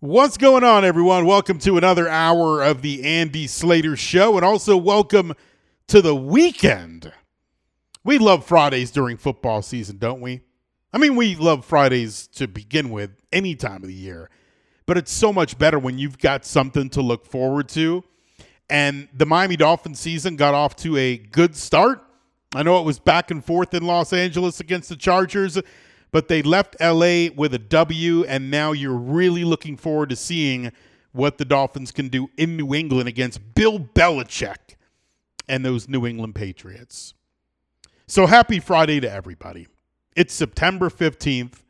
What's going on, everyone? Welcome to another hour of the Andy Slater Show, and also welcome to the weekend. We love Fridays during football season, don't we? I mean, we love Fridays to begin with any time of the year, but it's so much better when you've got something to look forward to. And the Miami Dolphins season got off to a good start. I know it was back and forth in Los Angeles against the Chargers but they left LA with a W, and now you're really looking forward to seeing what the Dolphins can do in New England against Bill Belichick and those New England Patriots. So happy Friday to everybody. It's September 15th,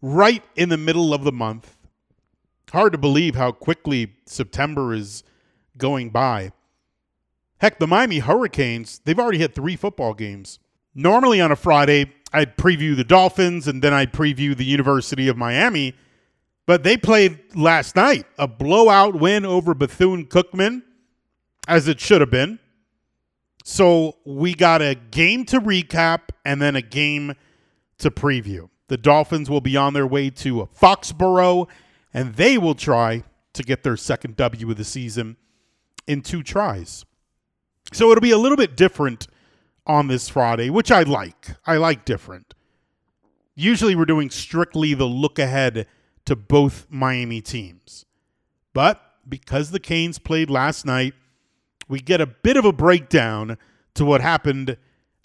right in the middle of the month. Hard to believe how quickly September is going by. Heck, the Miami Hurricanes, they've already had three football games. Normally on a Friday, I'd preview the Dolphins and then I'd preview the University of Miami. But they played last night a blowout win over Bethune Cookman, as it should have been. So we got a game to recap and then a game to preview. The Dolphins will be on their way to Foxborough and they will try to get their second W of the season in two tries. So it'll be a little bit different on this Friday, which I like. I like different. Usually we're doing strictly the look ahead to both Miami teams. But because the Canes played last night, we get a bit of a breakdown to what happened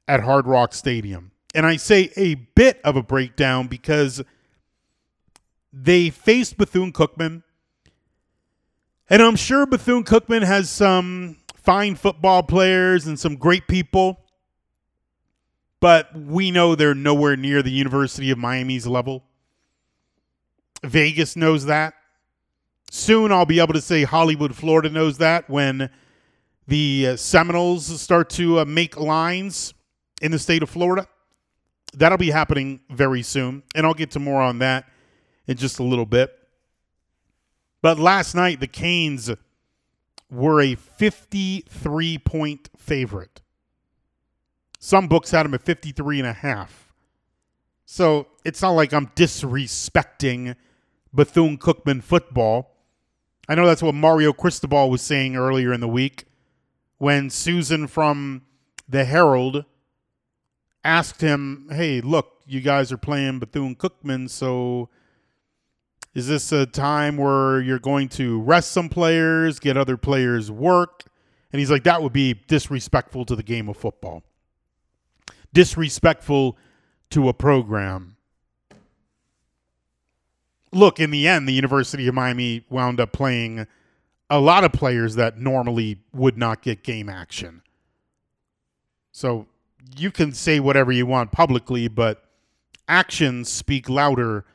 at Hard Rock Stadium. And I say a bit of a breakdown because they faced Bethune Cookman. And I'm sure Bethune Cookman has some fine football players and some great people but we know they're nowhere near the University of Miami's level. Vegas knows that. Soon I'll be able to say Hollywood, Florida knows that when the uh, Seminoles start to uh, make lines in the state of Florida. That'll be happening very soon. And I'll get to more on that in just a little bit. But last night, the Canes were a 53 point favorite some books had him at 53 and a half. So it's not like I'm disrespecting Bethune Cookman football. I know that's what Mario Cristobal was saying earlier in the week when Susan from the Herald asked him, Hey, look, you guys are playing Bethune Cookman, so is this a time where you're going to rest some players, get other players work? And he's like, That would be disrespectful to the game of football disrespectful to a program. Look, in the end, the University of Miami wound up playing a lot of players that normally would not get game action. So you can say whatever you want publicly, but actions speak louder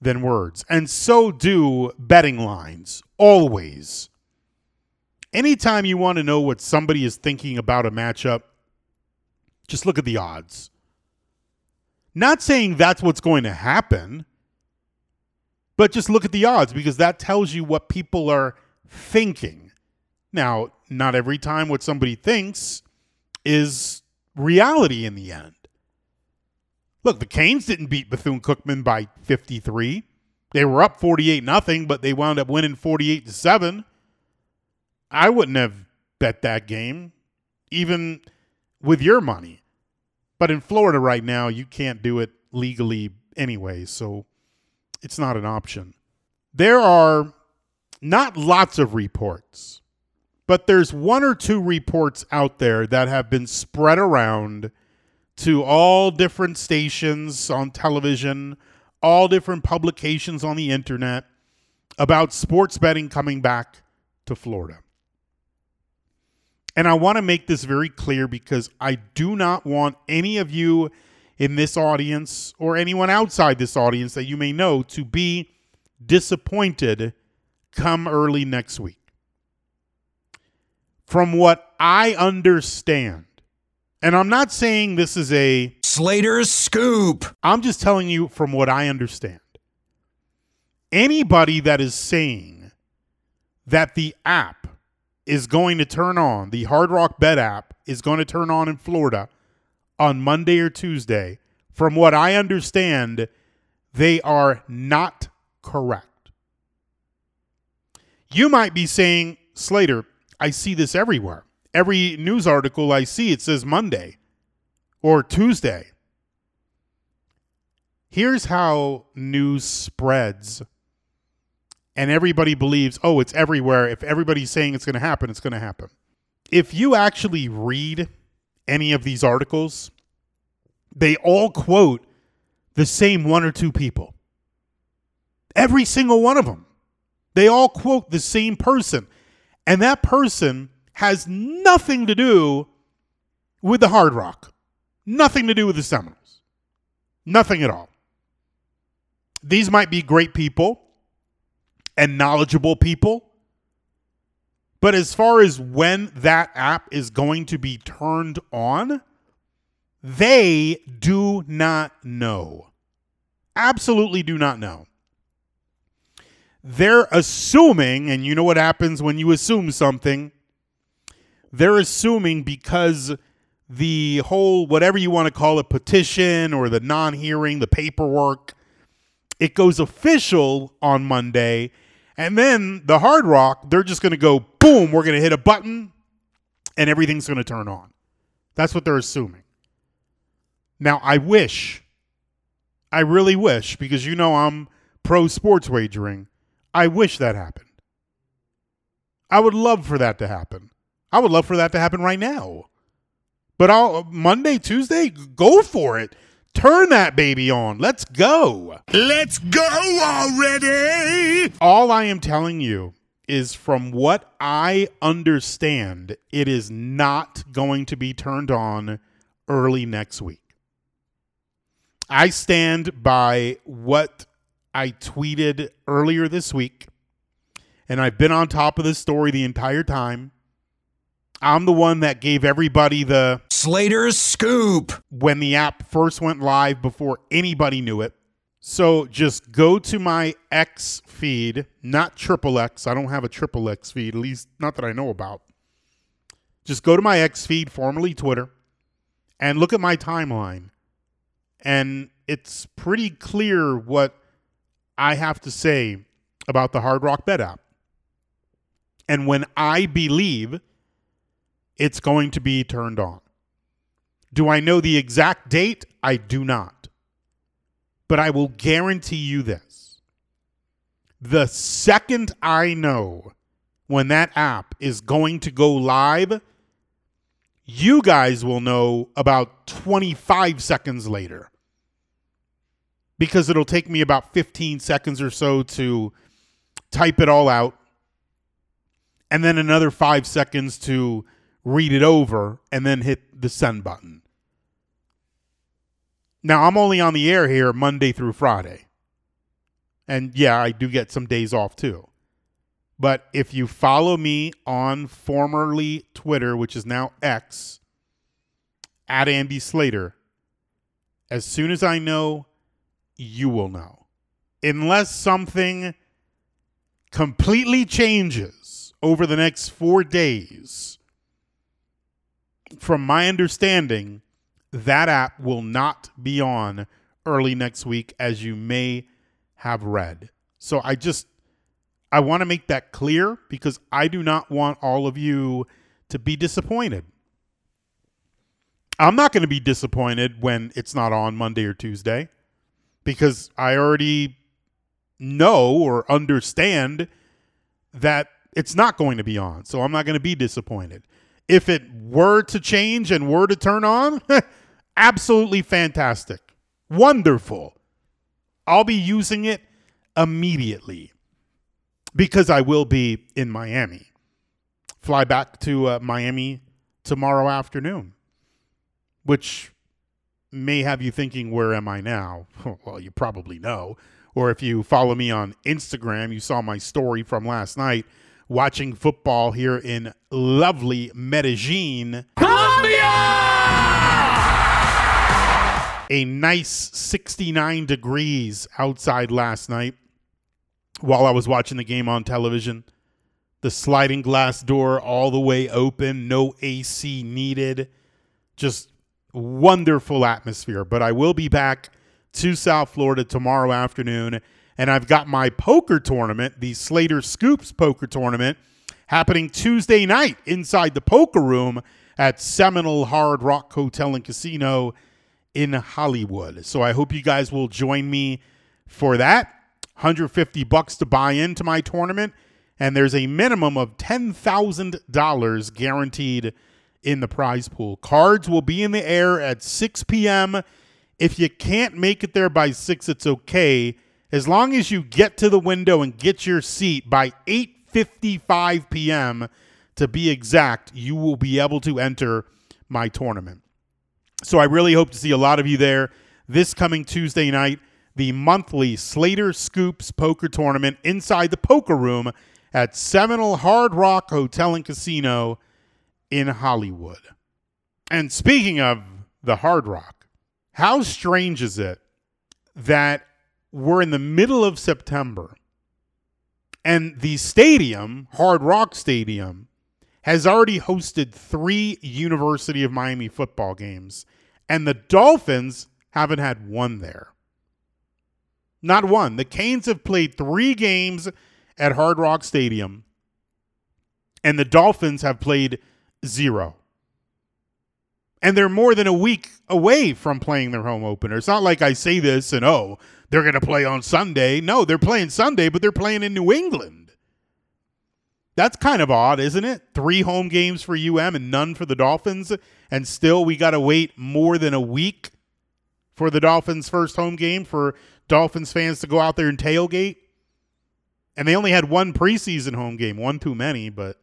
than words. And so do betting lines, always. Anytime you want to know what somebody is thinking about a matchup, just look at the odds. Not saying that's what's going to happen, but just look at the odds because that tells you what people are thinking. Now, not every time what somebody thinks is reality in the end. Look, the Canes didn't beat Bethune Cookman by 53. They were up 48 nothing, but they wound up winning 48 to 7. I wouldn't have bet that game even with your money. But in Florida right now, you can't do it legally anyway, so it's not an option. There are not lots of reports, but there's one or two reports out there that have been spread around to all different stations on television, all different publications on the internet about sports betting coming back to Florida. And I want to make this very clear because I do not want any of you in this audience or anyone outside this audience that you may know to be disappointed come early next week. From what I understand, and I'm not saying this is a Slater's scoop. I'm just telling you from what I understand. Anybody that is saying that the app is going to turn on, the Hard Rock Bet app is going to turn on in Florida on Monday or Tuesday. From what I understand, they are not correct. You might be saying, Slater, I see this everywhere. Every news article I see, it says Monday or Tuesday. Here's how news spreads, and everybody believes, oh, it's everywhere. If everybody's saying it's going to happen, it's going to happen. If you actually read any of these articles, they all quote the same one or two people. Every single one of them. They all quote the same person. And that person has nothing to do with the Hard Rock, nothing to do with the Seminoles, nothing at all. These might be great people and knowledgeable people. But as far as when that app is going to be turned on, they do not know. Absolutely do not know. They're assuming, and you know what happens when you assume something? They're assuming because the whole, whatever you want to call it, petition or the non hearing, the paperwork, it goes official on Monday. And then the Hard Rock, they're just going to go, boom, we're going to hit a button and everything's going to turn on. That's what they're assuming. Now, I wish, I really wish, because you know I'm pro sports wagering, I wish that happened. I would love for that to happen. I would love for that to happen right now. But I'll Monday, Tuesday, go for it. Turn that baby on. Let's go. Let's go already! All I am telling you is from what I understand, it is not going to be turned on early next week. I stand by what I tweeted earlier this week, and I've been on top of this story the entire time. I'm the one that gave everybody the Slater's Scoop. when the app first went live before anybody knew it. So just go to my X feed, not triple X. I don't have a triple X feed, at least not that I know about. Just go to my X feed, formerly Twitter, and look at my timeline. And it's pretty clear what I have to say about the Hard Rock Bet app. And when I believe it's going to be turned on. Do I know the exact date? I do not. But I will guarantee you this. The second I know when that app is going to go live, you guys will know about 25 seconds later. Because it'll take me about 15 seconds or so to type it all out, and then another five seconds to read it over, and then hit the send button. Now, I'm only on the air here Monday through Friday. And yeah, I do get some days off too. But if you follow me on formerly Twitter, which is now X, at Andy Slater, as soon as I know, you will know. Unless something completely changes over the next four days, from my understanding, that app will not be on early next week, as you may have read. So I just I want to make that clear because I do not want all of you to be disappointed. I'm not going to be disappointed when it's not on Monday or Tuesday because I already know or understand that it's not going to be on. So I'm not going to be disappointed. If it were to change and were to turn on, absolutely fantastic. Wonderful. I'll be using it immediately because I will be in Miami. Fly back to uh, Miami tomorrow afternoon, which may have you thinking, where am I now? well, you probably know. Or if you follow me on Instagram, you saw my story from last night watching football here in lovely Medellin. A nice 69 degrees outside last night while I was watching the game on television. The sliding glass door all the way open, no AC needed. Just wonderful atmosphere. But I will be back to South Florida tomorrow afternoon And I've got my poker tournament, the Slater Scoops poker tournament, happening Tuesday night inside the poker room at Seminole Hard Rock Hotel and Casino in Hollywood. So I hope you guys will join me for that. 150 bucks to buy into my tournament and there's a minimum of $10,000 guaranteed in the prize pool. Cards will be in the air at 6 p.m. If you can't make it there by 6, it's okay. As long as you get to the window and get your seat by 8:55 p.m. to be exact, you will be able to enter my tournament. So I really hope to see a lot of you there this coming Tuesday night, the monthly Slater Scoops poker tournament inside the poker room at Seminole Hard Rock Hotel and Casino in Hollywood. And speaking of the Hard Rock, how strange is it that we're in the middle of September and the stadium, Hard Rock Stadium, has already hosted three University of Miami football games, and the Dolphins haven't had one there. Not one. The Canes have played three games at Hard Rock Stadium, and the Dolphins have played zero. And they're more than a week away from playing their home opener. It's not like I say this and, oh, they're going to play on Sunday. No, they're playing Sunday, but they're playing in New England. That's kind of odd, isn't it? Three home games for UM and none for the Dolphins. And still, we got to wait more than a week for the Dolphins' first home game for Dolphins fans to go out there and tailgate. And they only had one preseason home game, one too many, but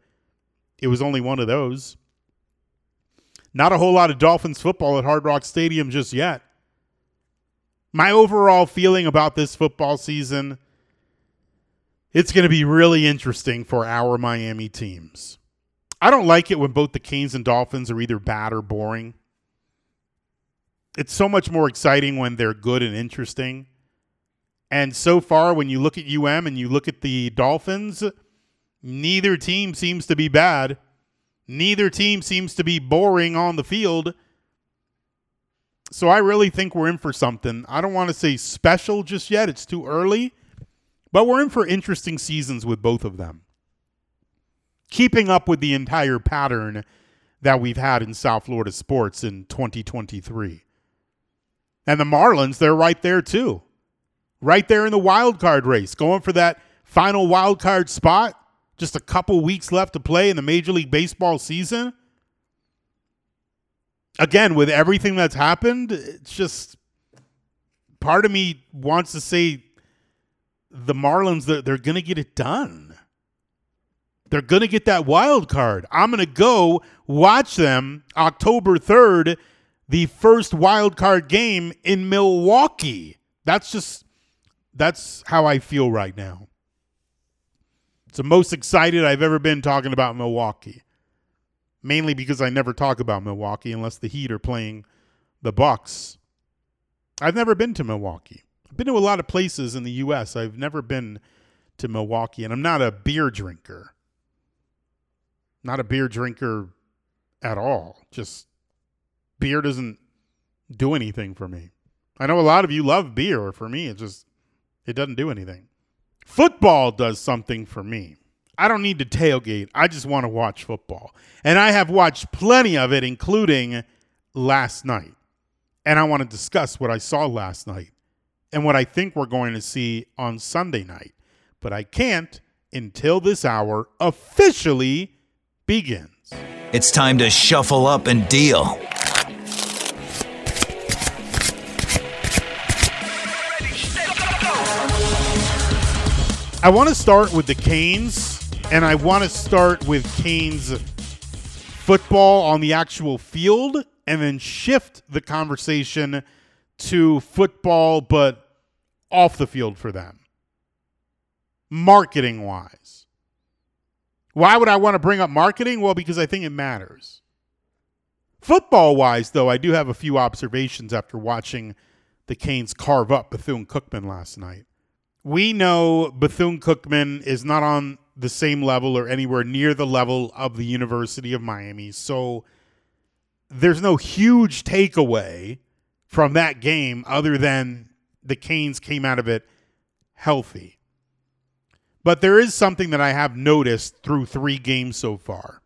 it was only one of those. Not a whole lot of Dolphins football at Hard Rock Stadium just yet. My overall feeling about this football season, it's going to be really interesting for our Miami teams. I don't like it when both the Canes and Dolphins are either bad or boring. It's so much more exciting when they're good and interesting. And so far, when you look at UM and you look at the Dolphins, neither team seems to be bad. Neither team seems to be boring on the field. So I really think we're in for something. I don't want to say special just yet, it's too early, but we're in for interesting seasons with both of them. Keeping up with the entire pattern that we've had in South Florida sports in 2023. And the Marlins, they're right there too right there in the wild card race, going for that final wild card spot. Just a couple weeks left to play in the Major League Baseball season. Again, with everything that's happened, it's just part of me wants to say the Marlins they're, they're going to get it done. They're going to get that wild card. I'm going to go watch them October 3rd, the first wild card game in Milwaukee. That's just that's how I feel right now. It's the most excited I've ever been talking about Milwaukee. Mainly because I never talk about Milwaukee unless the Heat are playing the Bucks. I've never been to Milwaukee. Been to a lot of places in the US. I've never been to Milwaukee and I'm not a beer drinker. Not a beer drinker at all. Just beer doesn't do anything for me. I know a lot of you love beer. Or for me, it just it doesn't do anything. Football does something for me. I don't need to tailgate. I just want to watch football. And I have watched plenty of it, including last night. And I want to discuss what I saw last night and what I think we're going to see on Sunday night. But I can't until this hour officially begins. It's time to shuffle up and deal. I want to start with the Canes, and I want to start with Canes football on the actual field, and then shift the conversation to football, but off the field for them, marketing wise. Why would I want to bring up marketing? Well, because I think it matters. Football wise, though, I do have a few observations after watching the Canes carve up Bethune Cookman last night we know Bethune Cookman is not on the same level or anywhere near the level of the University of Miami. So there's no huge takeaway from that game other than the Canes came out of it healthy. But there is something that I have noticed through three games so far.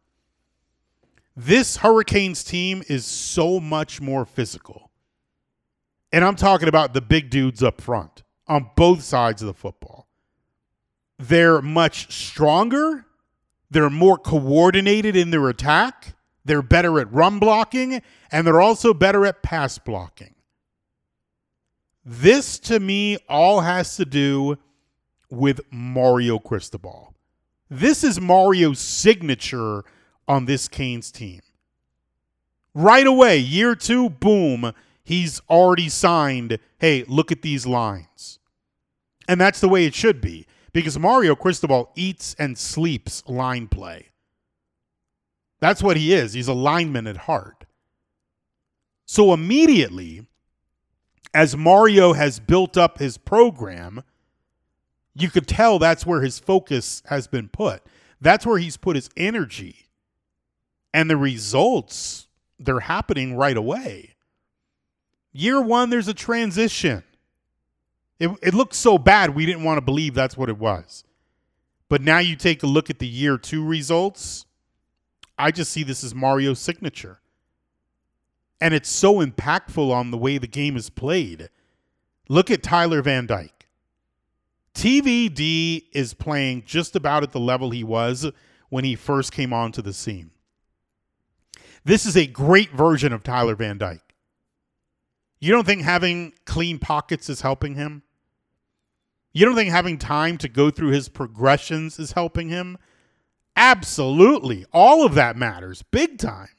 This Hurricanes team is so much more physical. And I'm talking about the big dudes up front on both sides of the football. They're much stronger. They're more coordinated in their attack. They're better at run blocking, and they're also better at pass blocking. This, to me, all has to do with Mario Cristobal. This is Mario's signature on this Canes team. Right away, year two, boom, he's already signed. Hey, look at these lines. And that's the way it should be because Mario Cristobal eats and sleeps line play. That's what he is. He's a lineman at heart. So immediately, as Mario has built up his program, you could tell that's where his focus has been put. That's where he's put his energy. And the results, they're happening right away. Year one, there's a transition. It, it looked so bad, we didn't want to believe that's what it was. But now you take a look at the year two results. I just see this as Mario's signature. And it's so impactful on the way the game is played. Look at Tyler Van Dyke. TVD is playing just about at the level he was when he first came onto the scene. This is a great version of Tyler Van Dyke. You don't think having clean pockets is helping him? You don't think having time to go through his progressions is helping him? Absolutely. All of that matters big time.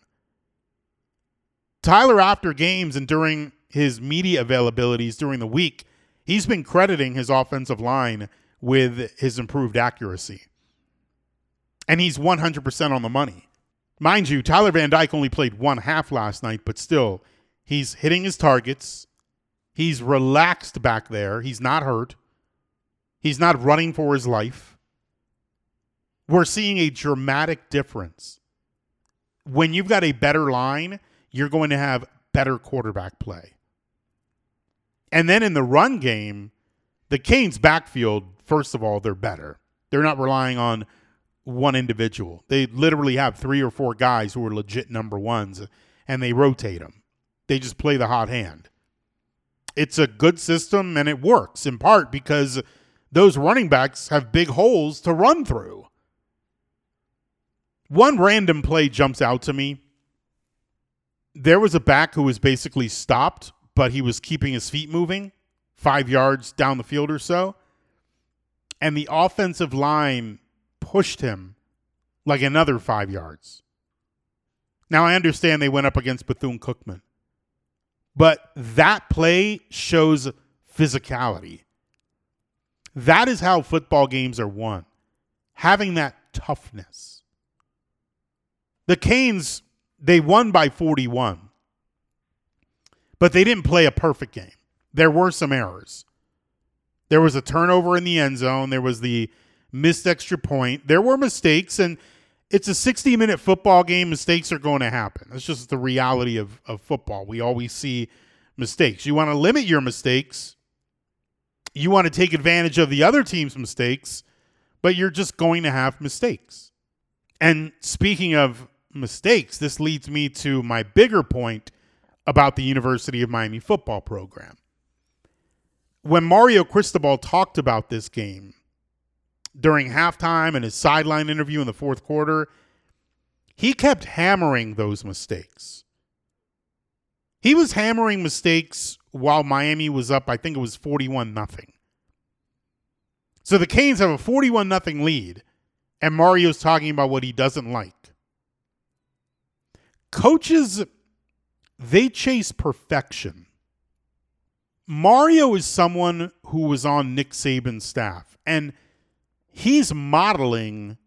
Tyler, after games and during his media availabilities during the week, he's been crediting his offensive line with his improved accuracy. And he's 100% on the money. Mind you, Tyler Van Dyke only played one half last night, but still, he's hitting his targets. He's relaxed back there. He's not hurt. He's not running for his life. We're seeing a dramatic difference. When you've got a better line, you're going to have better quarterback play. And then in the run game, the Canes backfield, first of all, they're better. They're not relying on one individual. They literally have three or four guys who are legit number ones and they rotate them. They just play the hot hand. It's a good system and it works in part because those running backs have big holes to run through. One random play jumps out to me. There was a back who was basically stopped but he was keeping his feet moving five yards down the field or so. And the offensive line pushed him like another five yards. Now, I understand they went up against Bethune Cookman, but that play shows physicality. That is how football games are won, having that toughness. The Canes, they won by 41 but they didn't play a perfect game. There were some errors. There was a turnover in the end zone. There was the missed extra point. There were mistakes, and it's a 60 minute football game. Mistakes are going to happen. That's just the reality of, of football. We always see mistakes. You want to limit your mistakes, you want to take advantage of the other team's mistakes, but you're just going to have mistakes. And speaking of mistakes, this leads me to my bigger point about the University of Miami football program. When Mario Cristobal talked about this game during halftime and his sideline interview in the fourth quarter, he kept hammering those mistakes. He was hammering mistakes while Miami was up, I think it was 41 nothing. So the Canes have a 41 nothing lead and Mario's talking about what he doesn't like. Coaches they chase perfection. Mario is someone who was on Nick Saban's staff, and he's modeling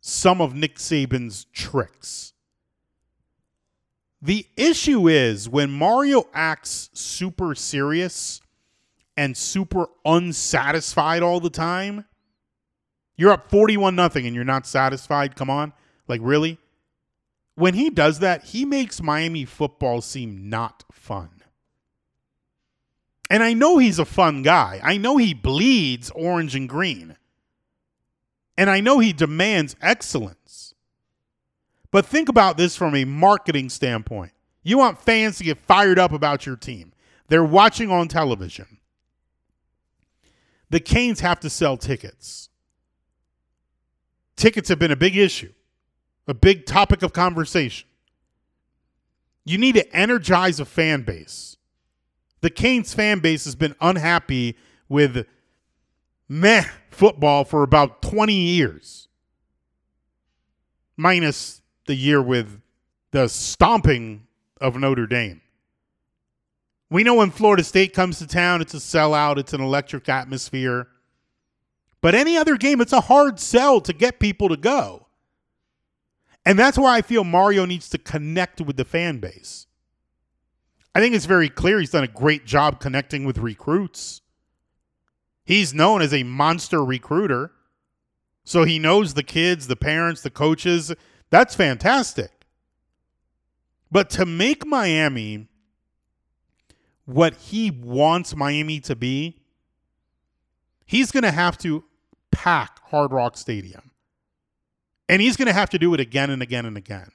some of Nick Saban's tricks. The issue is when Mario acts super serious and super unsatisfied all the time, you're up 41 nothing and you're not satisfied. Come on. Like really? When he does that, he makes Miami football seem not fun. And I know he's a fun guy. I know he bleeds orange and green. And I know he demands excellence. But think about this from a marketing standpoint. You want fans to get fired up about your team. They're watching on television. The Canes have to sell tickets. Tickets have been a big issue, a big topic of conversation. You need to energize a fan base. The Canes fan base has been unhappy with meh football for about 20 years, minus the year with the stomping of Notre Dame. We know when Florida State comes to town, it's a sellout, it's an electric atmosphere. But any other game, it's a hard sell to get people to go. And that's why I feel Mario needs to connect with the fan base. I think it's very clear he's done a great job connecting with recruits. He's known as a monster recruiter. So he knows the kids, the parents, the coaches. That's fantastic. But to make Miami what he wants Miami to be, he's going to have to pack Hard Rock Stadium. And he's going to have to do it again and again and again.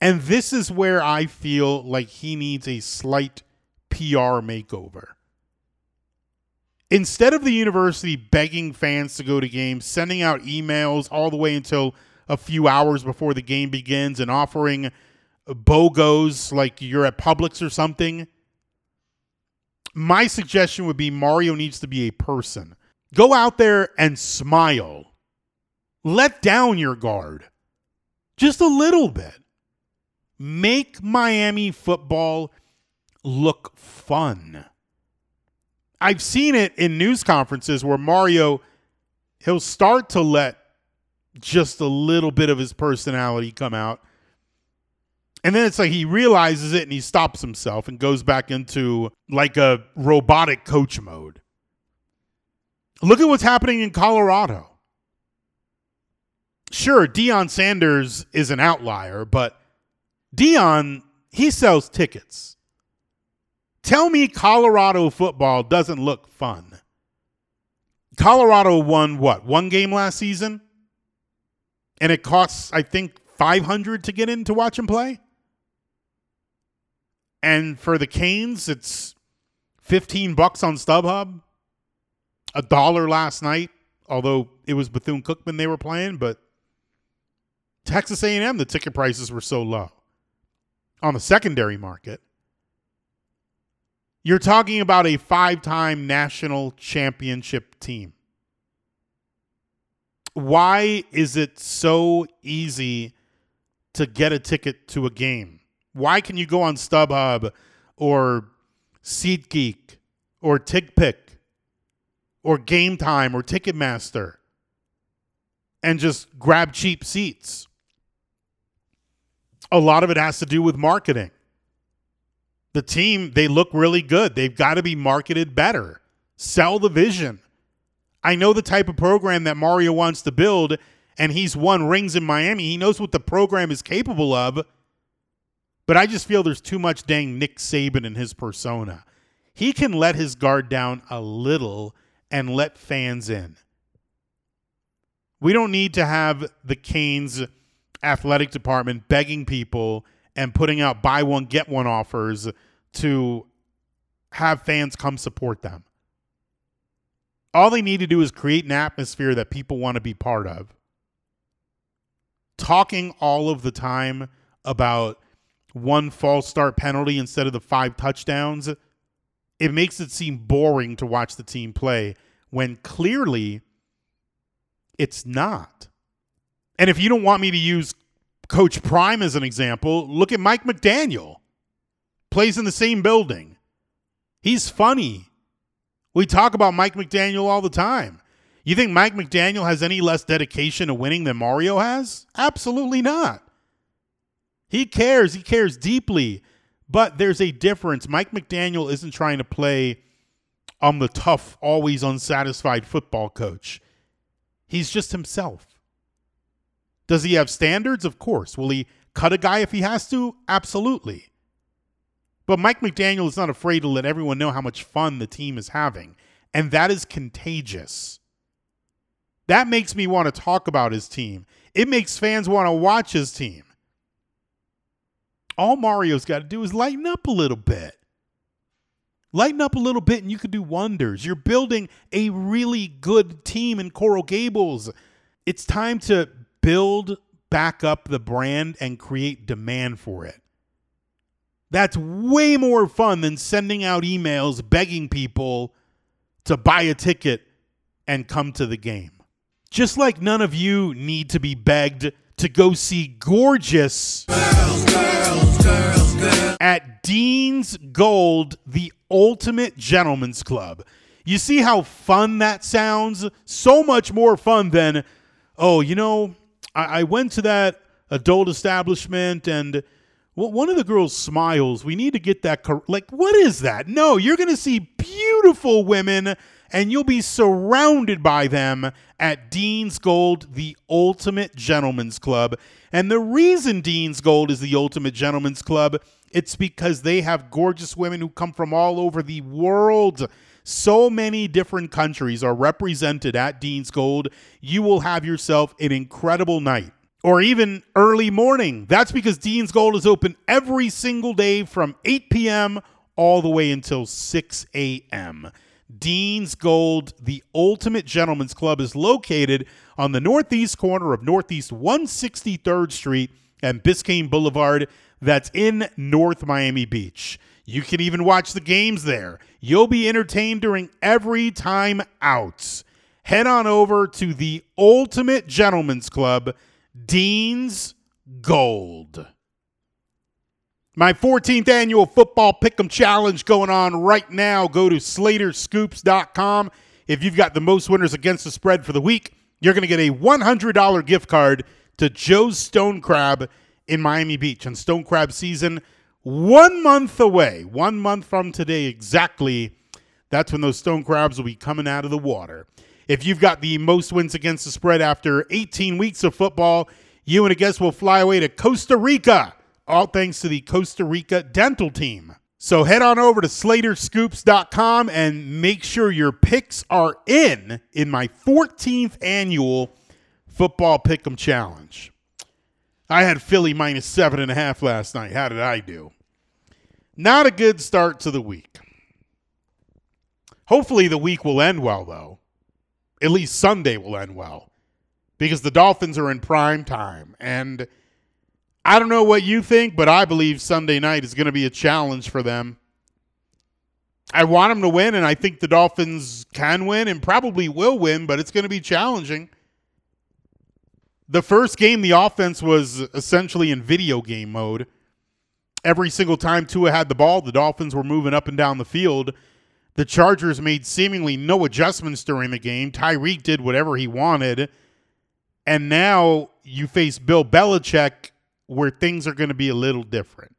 And this is where I feel like he needs a slight PR makeover. Instead of the university begging fans to go to games, sending out emails all the way until a few hours before the game begins and offering BOGOs like you're at Publix or something, my suggestion would be Mario needs to be a person. Go out there and smile. Let down your guard just a little bit. Make Miami football look fun. I've seen it in news conferences where Mario he'll start to let just a little bit of his personality come out. And then it's like he realizes it and he stops himself and goes back into like a robotic coach mode. Look at what's happening in Colorado. Sure, Deion Sanders is an outlier, but Deion, he sells tickets. Tell me Colorado football doesn't look fun. Colorado won what? One game last season? And it costs, I think, 500 to get in to watch him play? And for the Canes, it's 15 bucks on StubHub. A dollar last night, although it was Bethune-Cookman they were playing, but Texas A&M the ticket prices were so low on the secondary market. You're talking about a five-time national championship team. Why is it so easy to get a ticket to a game? Why can you go on StubHub or SeatGeek or TickPick or Game Time or Ticketmaster and just grab cheap seats? A lot of it has to do with marketing. The team, they look really good. They've got to be marketed better. Sell the vision. I know the type of program that Mario wants to build, and he's won rings in Miami. He knows what the program is capable of. But I just feel there's too much dang Nick Saban in his persona. He can let his guard down a little and let fans in. We don't need to have the Canes athletic department begging people and putting out buy one get one offers to have fans come support them. All they need to do is create an atmosphere that people want to be part of. Talking all of the time about one false start penalty instead of the five touchdowns, it makes it seem boring to watch the team play when clearly it's not. And if you don't want me to use Coach Prime as an example, look at Mike McDaniel. Plays in the same building. He's funny. We talk about Mike McDaniel all the time. You think Mike McDaniel has any less dedication to winning than Mario has? Absolutely not. He cares. He cares deeply. But there's a difference. Mike McDaniel isn't trying to play I'm the tough, always unsatisfied football coach. He's just himself. Does he have standards? Of course. Will he cut a guy if he has to? Absolutely. But Mike McDaniel is not afraid to let everyone know how much fun the team is having. And that is contagious. That makes me want to talk about his team. It makes fans want to watch his team. All Mario's got to do is lighten up a little bit. Lighten up a little bit and you could do wonders. You're building a really good team in Coral Gables. It's time to build back up the brand and create demand for it. That's way more fun than sending out emails begging people to buy a ticket and come to the game. Just like none of you need to be begged to go see gorgeous girls, girls, girls, at Dean's Gold, the ultimate gentleman's club. You see how fun that sounds? So much more fun than, oh, you know, I, I went to that adult establishment and one of the girls smiles. We need to get that. Cor- like, what is that? No, you're going to see beautiful women and you'll be surrounded by them at Dean's Gold, the ultimate gentleman's club. And the reason Dean's Gold is the ultimate gentleman's club, it's because they have gorgeous women who come from all over the world. So many different countries are represented at Dean's Gold. You will have yourself an incredible night or even early morning. That's because Dean's Gold is open every single day from 8 p.m. all the way until 6 a.m. Dean's Gold, the ultimate gentleman's club, is located on the northeast corner of Northeast 163rd Street and Biscayne Boulevard. That's in North Miami Beach. You can even watch the games there. You'll be entertained during every time out. Head on over to the Ultimate Gentleman's Club Dean's Gold. My 14th annual football pick'em challenge going on right now. Go to slaterscoops.com. If you've got the most winners against the spread for the week, you're going to get a $100 gift card to Joe's Stone Crab in Miami Beach. And Stone Crab season, one month away, one month from today exactly, that's when those stone crabs will be coming out of the water. If you've got the most wins against the spread after 18 weeks of football, you and a guest will fly away to Costa Rica, all thanks to the Costa Rica dental team. So head on over to slaterscoops.com and make sure your picks are in in my 14th annual football pick'em challenge. I had Philly minus seven and a half last night. How did I do? Not a good start to the week. Hopefully the week will end well, though at least Sunday will end well because the Dolphins are in prime time. And I don't know what you think, but I believe Sunday night is going to be a challenge for them. I want them to win, and I think the Dolphins can win and probably will win, but it's going to be challenging. The first game, the offense was essentially in video game mode. Every single time Tua had the ball, the Dolphins were moving up and down the field the Chargers made seemingly no adjustments during the game. Tyreek did whatever he wanted. And now you face Bill Belichick where things are going to be a little different.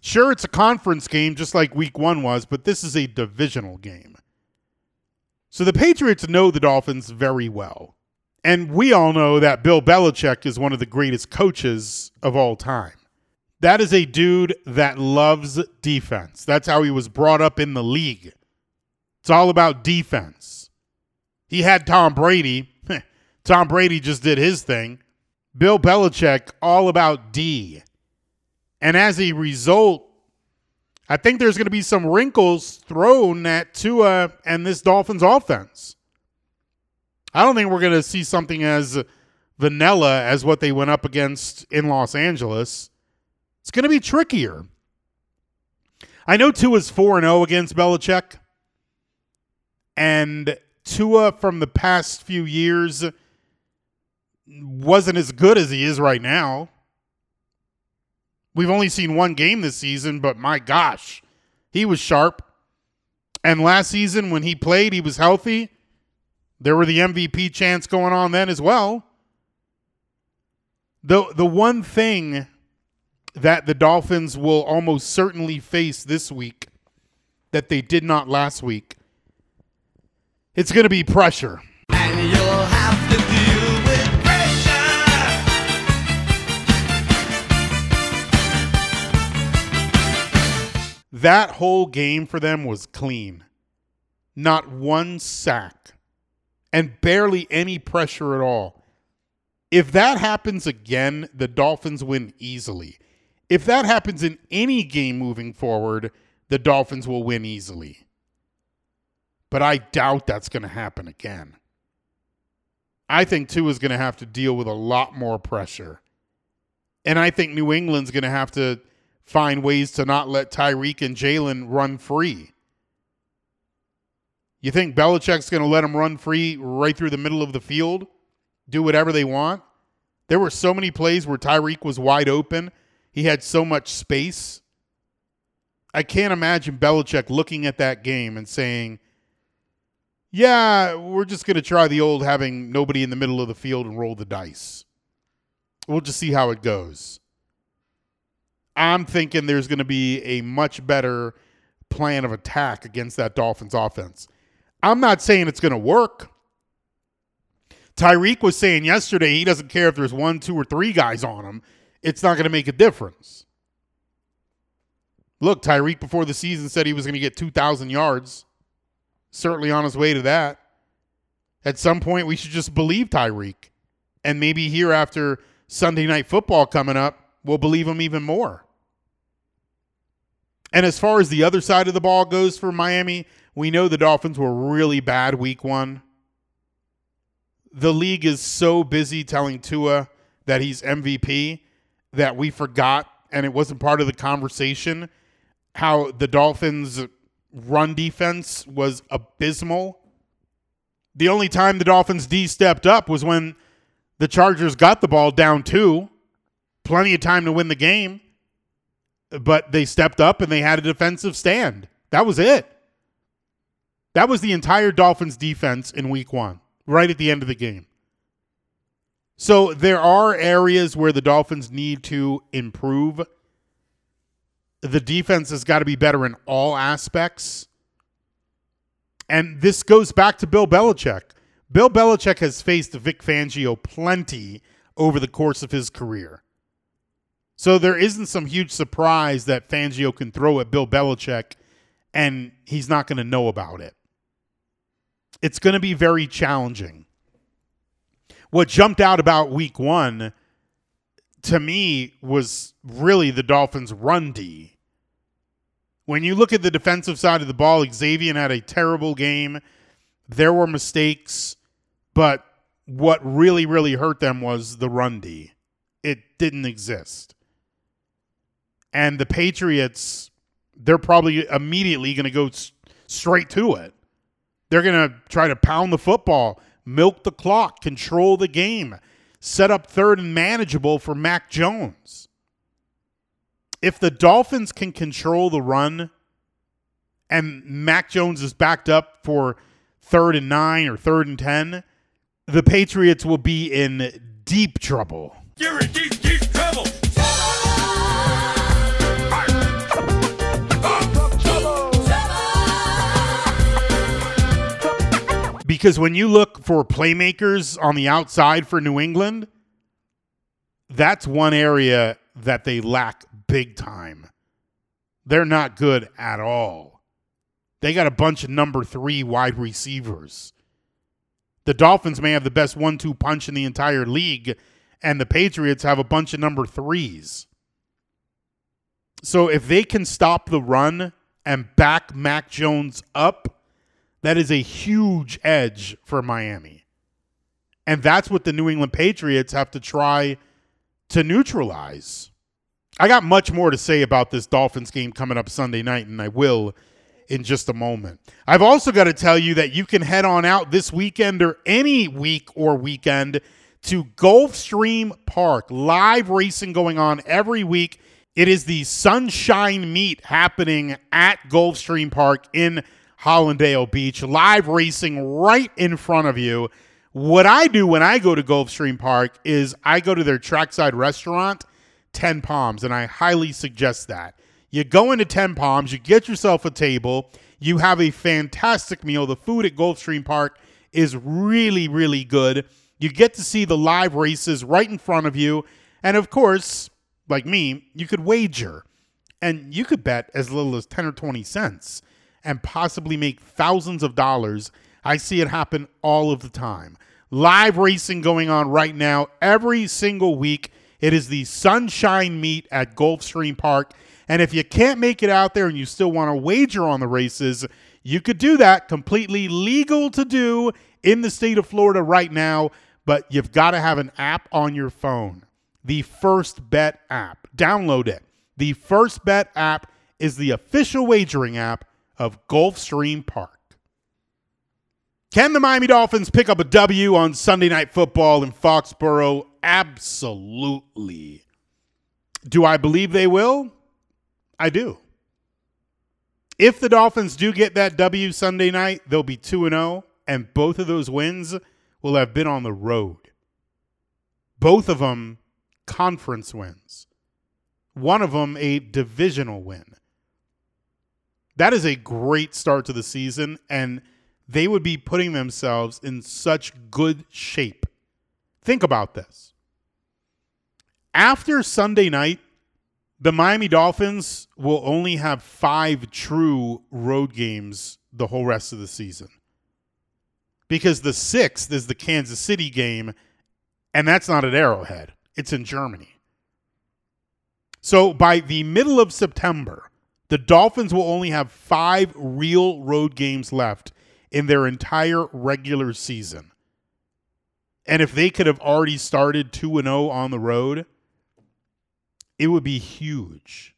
Sure, it's a conference game just like week one was, but this is a divisional game. So the Patriots know the Dolphins very well. And we all know that Bill Belichick is one of the greatest coaches of all time. That is a dude that loves defense. That's how he was brought up in the league. It's all about defense. He had Tom Brady. Tom Brady just did his thing. Bill Belichick, all about D. And as a result, I think there's going to be some wrinkles thrown at Tua and this Dolphins offense. I don't think we're going to see something as vanilla as what they went up against in Los Angeles. It's going to be trickier. I know Tua's 4 0 against Belichick. And Tua from the past few years wasn't as good as he is right now. We've only seen one game this season, but my gosh, he was sharp. And last season, when he played, he was healthy. There were the MVP chants going on then as well. The the one thing that the Dolphins will almost certainly face this week that they did not last week. It's going to be pressure. That whole game for them was clean. Not one sack and barely any pressure at all. If that happens again, the Dolphins win easily. If that happens in any game moving forward, the Dolphins will win easily. But I doubt that's going to happen again. I think Tua is going to have to deal with a lot more pressure. And I think New England's going to have to find ways to not let Tyreek and Jalen run free. You think Belichick's going to let them run free right through the middle of the field, do whatever they want? There were so many plays where Tyreek was wide open. He had so much space. I can't imagine Belichick looking at that game and saying, yeah, we're just going to try the old having nobody in the middle of the field and roll the dice. We'll just see how it goes. I'm thinking there's going to be a much better plan of attack against that Dolphins offense. I'm not saying it's going to work. Tyreek was saying yesterday he doesn't care if there's one, two, or three guys on him. It's not going to make a difference. Look, Tyreek before the season said he was going to get 2,000 yards certainly on his way to that. At some point, we should just believe Tyreek. And maybe here after Sunday night football coming up, we'll believe him even more. And as far as the other side of the ball goes for Miami, we know the Dolphins were really bad week one. The league is so busy telling Tua that he's MVP that we forgot, and it wasn't part of the conversation, how the Dolphins' run defense was abysmal. The only time the Dolphins D stepped up was when the Chargers got the ball down two. Plenty of time to win the game. But they stepped up and they had a defensive stand. That was it. That was the entire Dolphins defense in week one, right at the end of the game. So there are areas where the Dolphins need to improve the defense has got to be better in all aspects. And this goes back to Bill Belichick. Bill Belichick has faced Vic Fangio plenty over the course of his career. So there isn't some huge surprise that Fangio can throw at Bill Belichick and he's not going to know about it. It's going to be very challenging. What jumped out about week one to me was really the Dolphins' run D. When you look at the defensive side of the ball, Xavien had a terrible game. There were mistakes, but what really, really hurt them was the run D. It didn't exist. And the Patriots, they're probably immediately going to go s- straight to it. They're going to try to pound the football, milk the clock, control the game set up third and manageable for Mac Jones. If the Dolphins can control the run and Mac Jones is backed up for third and nine or third and 10, the Patriots will be in deep trouble. Deep, deep Because when you look for playmakers on the outside for New England, that's one area that they lack big time. They're not good at all. They got a bunch of number three wide receivers. The Dolphins may have the best one two punch in the entire league, and the Patriots have a bunch of number threes. So if they can stop the run and back Mac Jones up, that is a huge edge for Miami. And that's what the New England Patriots have to try to neutralize. I got much more to say about this Dolphins game coming up Sunday night, and I will in just a moment. I've also got to tell you that you can head on out this weekend or any week or weekend to Gulfstream Park. Live racing going on every week. It is the Sunshine Meet happening at Gulfstream Park in Hallandale Beach. Live racing right in front of you. What I do when I go to Gulfstream Park is I go to their trackside restaurant, 10 Palms, and I highly suggest that. You go into 10 Palms, you get yourself a table, you have a fantastic meal. The food at Gulfstream Park is really, really good. You get to see the live races right in front of you. And of course, like me, you could wager. And you could bet as little as 10 or 20 cents and possibly make thousands of dollars. I see it happen all of the time. Live racing going on right now every single week. It is the Sunshine Meet at Gulfstream Park. And if you can't make it out there and you still want to wager on the races, you could do that completely legal to do in the state of Florida right now, but you've got to have an app on your phone. The First Bet app. Download it. The First Bet app is the official wagering app of Gulfstream Park. Can the Miami Dolphins pick up a W on Sunday Night Football in Foxborough? Absolutely. Do I believe they will? I do. If the Dolphins do get that W Sunday night, they'll be 2 0, and both of those wins will have been on the road. Both of them conference wins, one of them a divisional win. That is a great start to the season, and they would be putting themselves in such good shape. Think about this. After Sunday night, the Miami Dolphins will only have five true road games the whole rest of the season. Because the sixth is the Kansas City game, and that's not at Arrowhead, it's in Germany. So by the middle of September, the Dolphins will only have five real road games left in their entire regular season. And if they could have already started 2 0 on the road, it would be huge.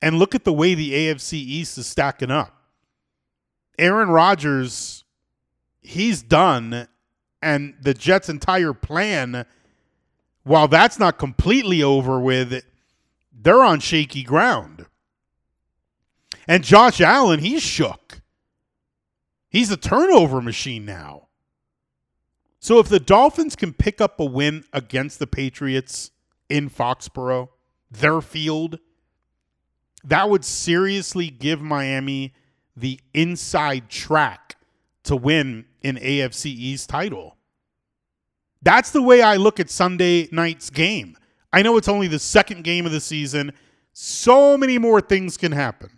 And look at the way the AFC East is stacking up. Aaron Rodgers, he's done. And the Jets' entire plan, while that's not completely over with, they're on shaky ground. And Josh Allen, he's shook. He's a turnover machine now. So if the Dolphins can pick up a win against the Patriots in Foxborough, their field, that would seriously give Miami the inside track to win an AFC East title. That's the way I look at Sunday night's game. I know it's only the second game of the season. So many more things can happen.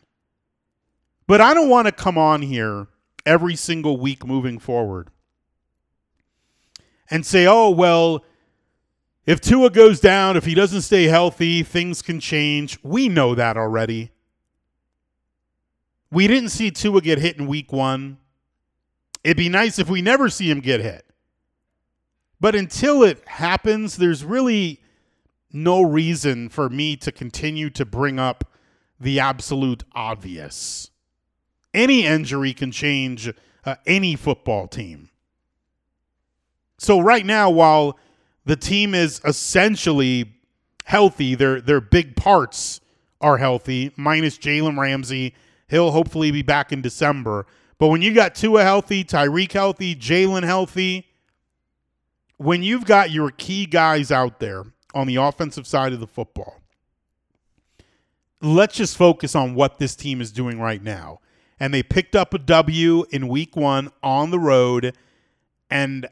But I don't want to come on here every single week moving forward and say, oh, well, if Tua goes down, if he doesn't stay healthy, things can change. We know that already. We didn't see Tua get hit in week one. It'd be nice if we never see him get hit. But until it happens, there's really no reason for me to continue to bring up the absolute obvious any injury can change uh, any football team. So right now, while the team is essentially healthy, their their big parts are healthy, minus Jalen Ramsey. He'll hopefully be back in December. But when you got Tua healthy, Tyreek healthy, Jalen healthy, when you've got your key guys out there on the offensive side of the football, let's just focus on what this team is doing right now and they picked up a W in week one on the road. And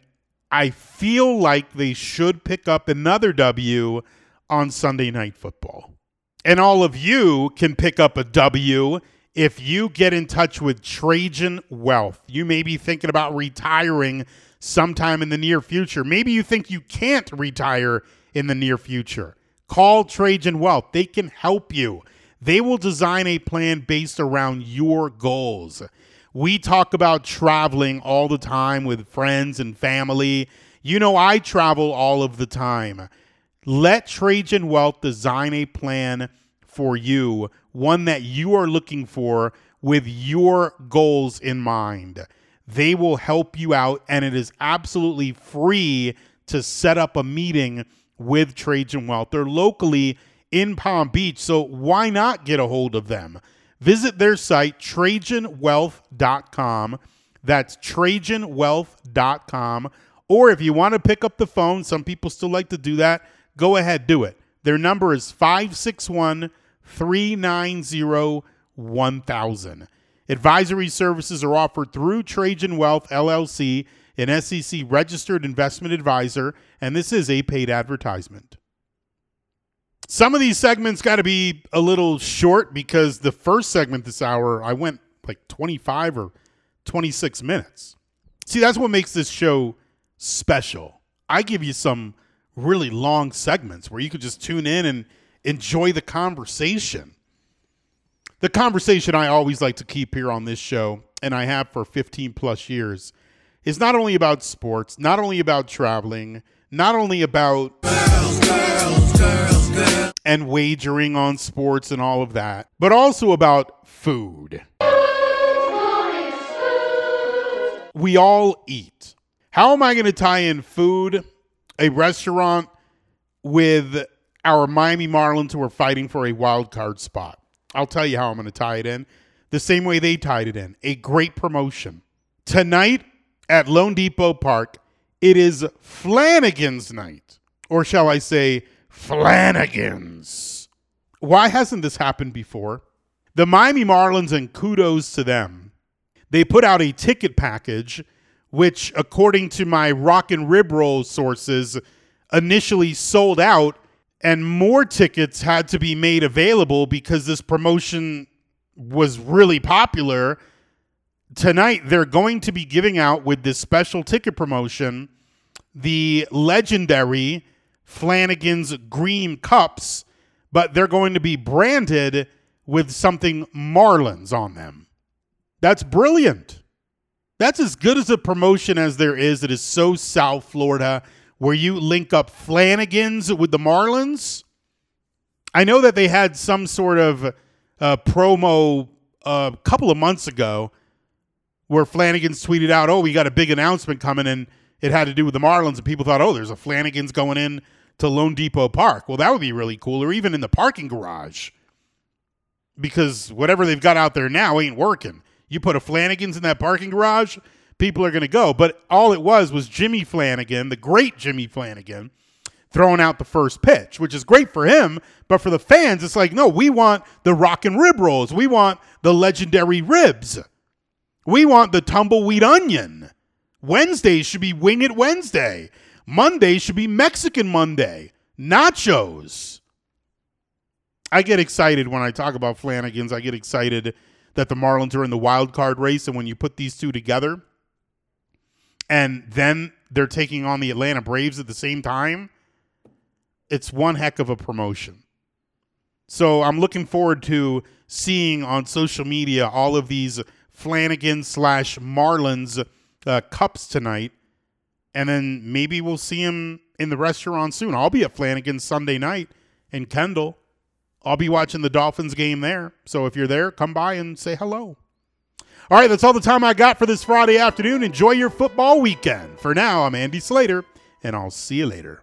I feel like they should pick up another W on Sunday Night Football. And all of you can pick up a W if you get in touch with Trajan Wealth. You may be thinking about retiring sometime in the near future. Maybe you think you can't retire in the near future. Call Trajan Wealth, they can help you. They will design a plan based around your goals. We talk about traveling all the time with friends and family. You know, I travel all of the time. Let Trajan Wealth design a plan for you, one that you are looking for with your goals in mind. They will help you out, and it is absolutely free to set up a meeting with Trajan Wealth. They're locally in Palm Beach, so why not get a hold of them? Visit their site, TrajanWealth.com. That's TrajanWealth.com. Or if you want to pick up the phone, some people still like to do that, go ahead, do it. Their number is 561 390 1000. Advisory services are offered through Trajan Wealth LLC, an SEC registered investment advisor, and this is a paid advertisement. Some of these segments got to be a little short because the first segment this hour, I went like 25 or 26 minutes. See, that's what makes this show special. I give you some really long segments where you could just tune in and enjoy the conversation. The conversation I always like to keep here on this show, and I have for 15 plus years, is not only about sports, not only about traveling, not only about and wagering on sports and all of that, but also about food. We all eat. How am I going to tie in food, a restaurant, with our Miami Marlins who are fighting for a wild card spot? I'll tell you how I'm going to tie it in. The same way they tied it in. A great promotion. Tonight at loanDepot Park, it is Flanigan's night. Or shall I say, Flanigan's. Why hasn't this happened before? The Miami Marlins, and kudos to them, they put out a ticket package, which, according to my rock and rib roll sources, initially sold out, and more tickets had to be made available because this promotion was really popular. Tonight, they're going to be giving out with this special ticket promotion the legendary Flanigan's Green Cups, but they're going to be branded with something Marlins on them. That's brilliant. That's as good as a promotion as there is. It is so South Florida, where you link up Flanigan's with the Marlins. I know that they had some sort of uh, promo a uh, couple of months ago where Flanigan's tweeted out, "Oh, we got a big announcement coming," and it had to do with the Marlins, and people thought, "Oh, there's a Flanigan's going in to loanDepot Park." Well, that would be really cool, or even in the parking garage, because whatever they've got out there now ain't working. You put a Flanigan's in that parking garage, people are going to go. But all it was was Jimmy Flanigan, the great Jimmy Flanigan, throwing out the first pitch, which is great for him. But for the fans, it's like, no, we want the rock and rib rolls. We want the legendary ribs. We want the tumbleweed onion. Wednesday should be Wing It Wednesday. Monday should be Mexican Monday. Nachos. I get excited when I talk about Flanigan's. I get excited that the Marlins are in the wild card race, and when you put these two together, and then they're taking on the Atlanta Braves at the same time, it's one heck of a promotion. So I'm looking forward to seeing on social media all of these Flanigan slash Marlins uh, cups tonight, and then maybe we'll see him in the restaurant soon. I'll be at Flanigan Sunday night in Kendall. I'll be watching the Dolphins game there. So if you're there, come by and say hello. All right, that's all the time I got for this Friday afternoon. Enjoy your football weekend. For now, I'm Andy Slater, and I'll see you later.